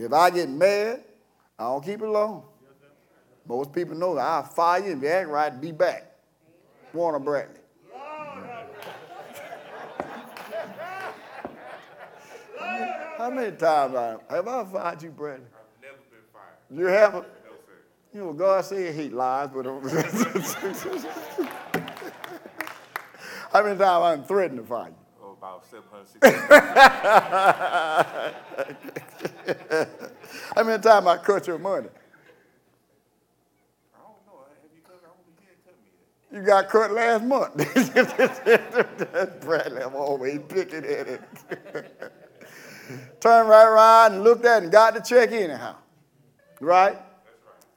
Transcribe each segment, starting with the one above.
If I get mad, I don't keep it long. Most people know I'll fire you if you act right, and be back. Warner Bradley. How many times I, have I fired you, Bradley? I've never been fired. You haven't? No, sir. You know, God said he lies, but how many times I'm threatened to fire you? About 760. How many times I cut your money? I don't know. Have you cut? I don't think you cut me yet. You got cut last month. Bradley, I'm always picking at it. Turned right around and looked at it and got the check anyhow. Right?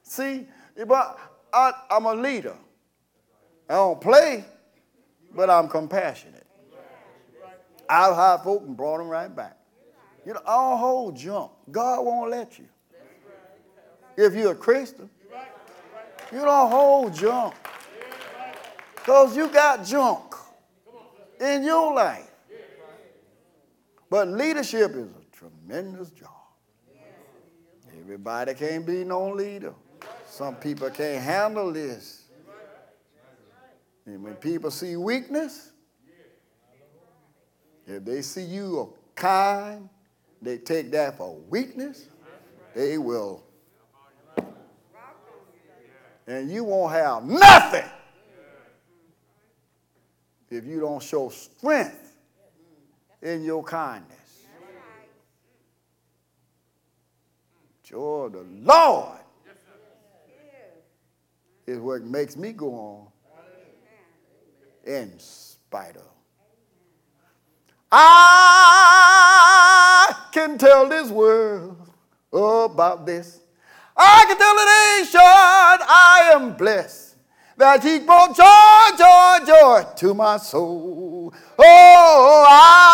See, but I, I'm a leader. I don't play, but I'm compassionate. I've hired folk and brought them right back. You know, don't hold junk. God won't let you. If you're a Christian, you don't hold junk. Because you got junk in your life. But leadership is a tremendous job. Everybody can't be no leader. Some people can't handle this. And when people see weakness, if they see you are kind, they take that for weakness, they will. And you won't have nothing if you don't show strength in your kindness. Joy the Lord is what makes me go on in spite of. I can tell this world about this. I can tell the nation I am blessed that he brought joy, joy, joy to my soul. Oh, I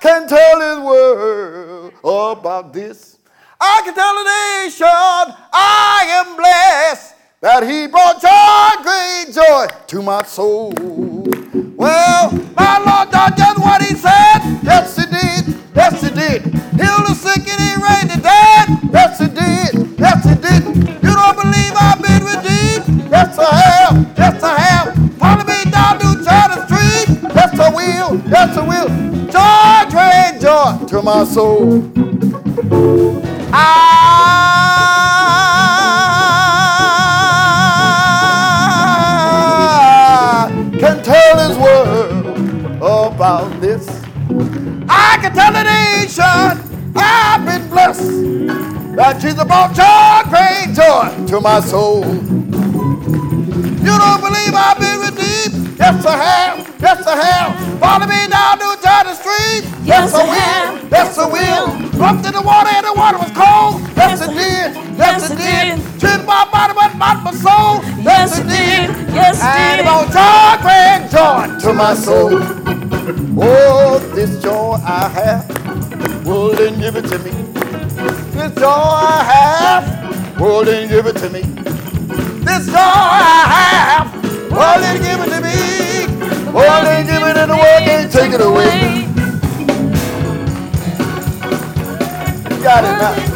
can tell this world about this. I can tell the nation I am blessed that he brought joy, great joy to my soul. My soul. I can tell his world about this. I can tell the nation I've been blessed that Jesus brought joy, great joy to my soul. You don't believe I've been redeemed? Yes, I have. Have. Follow me down to China Street. Yes, I will. Yes, I will. Jumped in the water and the water was cold. Yes, it did. Yes, it did. did. My body, but not my soul. Yes, it did. Yes, it And did. about joy, great joy to my soul. Oh, this joy I have, world didn't give it to me. This joy I have, world didn't give it to me. This joy I have, world didn't give it to me. World didn't give it and the world can't take it away. You got it now.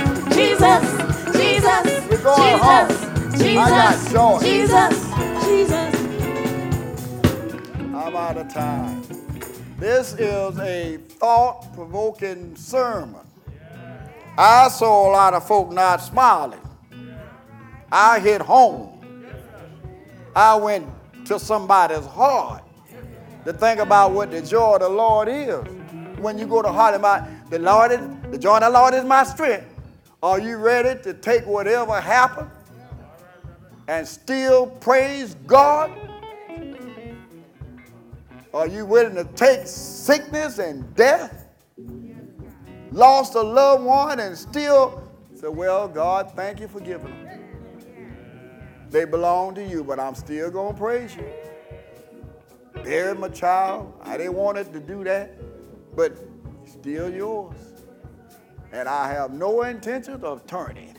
Jesus, Jesus, Jesus, We're going home. Jesus, I got joy. Jesus, Jesus. I'm out of time. This is a thought provoking sermon. I saw a lot of folk not smiling. I hit home. I went to somebody's heart to think about what the joy of the Lord is. When you go to heart about the Lord is the joy of the Lord is my strength. Are you ready to take whatever happened and still praise God? Are you willing to take sickness and death? Lost a loved one and still say, Well, God, thank you for giving them. They belong to you, but I'm still going to praise you. Buried my child. I didn't want it to do that, but still yours. And I have no intention of turning.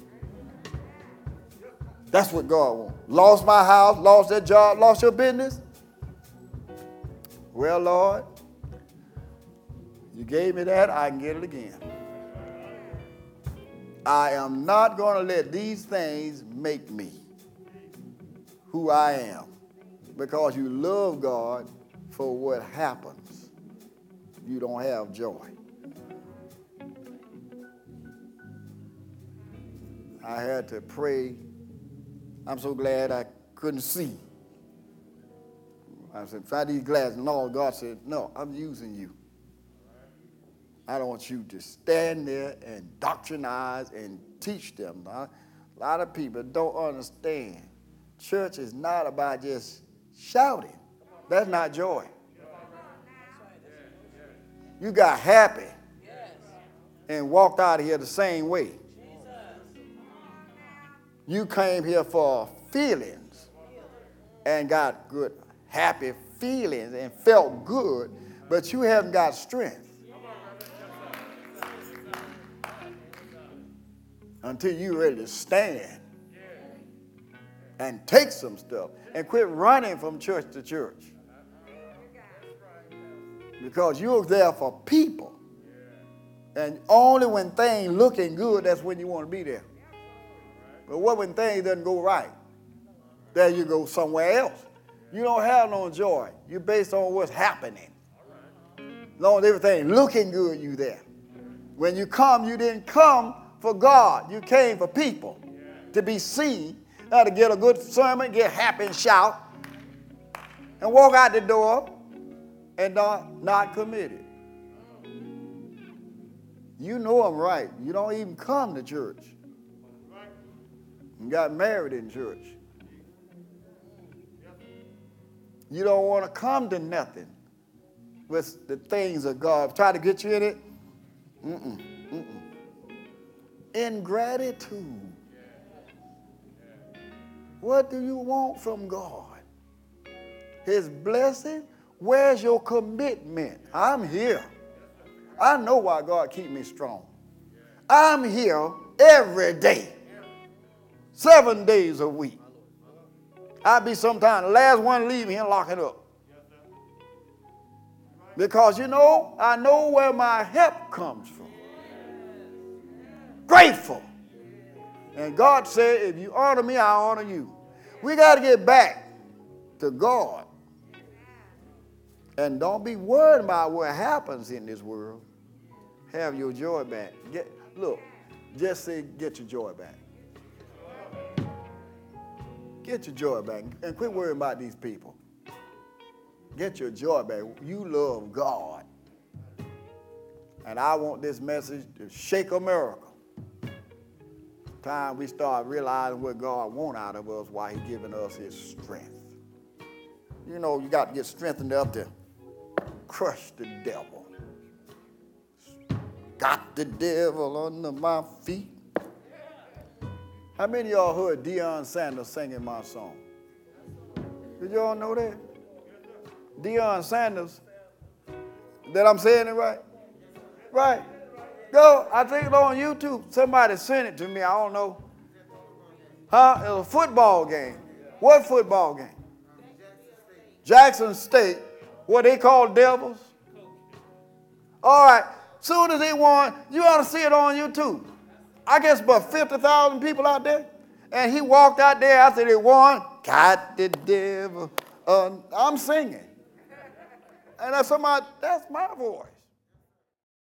That's what God wants. Lost my house, lost that job, lost your business. Well, Lord, you gave me that, I can get it again. I am not going to let these things make me who I am because you love God for what happens. You don't have joy. I had to pray. I'm so glad I couldn't see. I said, try these glasses. No, God said, no, I'm using you. I don't want you to stand there and doctrinize and teach them. A lot of people don't understand. Church is not about just shouting. That's not joy. You got happy and walked out of here the same way. You came here for feelings and got good, happy feelings and felt good, but you haven't got strength. Until you're ready to stand and take some stuff and quit running from church to church. Because you're there for people. And only when things looking good, that's when you want to be there. But what when things doesn't go right? There you go somewhere else. You don't have no joy. You're based on what's happening. Long as everything looking good, you there. When you come, you didn't come for God. You came for people to be seen, not to get a good sermon, get happy and shout, and walk out the door and not, not committed. You know I'm right. You don't even come to church. You got married in church. You don't want to come to nothing with the things of God. Try to get you in it. Mm-mm, mm-mm. Ingratitude. What do you want from God? His blessing? Where's your commitment? I'm here. I know why God keep me strong. I'm here every day, seven days a week. I'll be sometime the last one leaving and locking up. Because you know, I know where my help comes from. Grateful. And God said, if you honor me, I honor you. We got to get back to God. And don't be worried about what happens in this world. Have your joy back. Get, look, just say, get your joy back. Get your joy back and quit worrying about these people. Get your joy back. You love God. And I want this message to shake America. Time we start realizing what God wants out of us while He's giving us His strength. You know, you got to get strengthened up to crush the devil. Got the devil under my feet. How many of y'all heard Deion Sanders singing my song? Did y'all know that? Deion Sanders, that I'm saying it right? Right. Go, I think it's on YouTube. Somebody sent it to me, I don't know. Huh? It was a football game. What football game? Jackson State. What they call devils? All right. Soon as they won, you ought to see it on YouTube. I guess about 50,000 people out there. And he walked out there after they won. Got the devil. Uh, I'm singing. And that's somebody, that's my voice.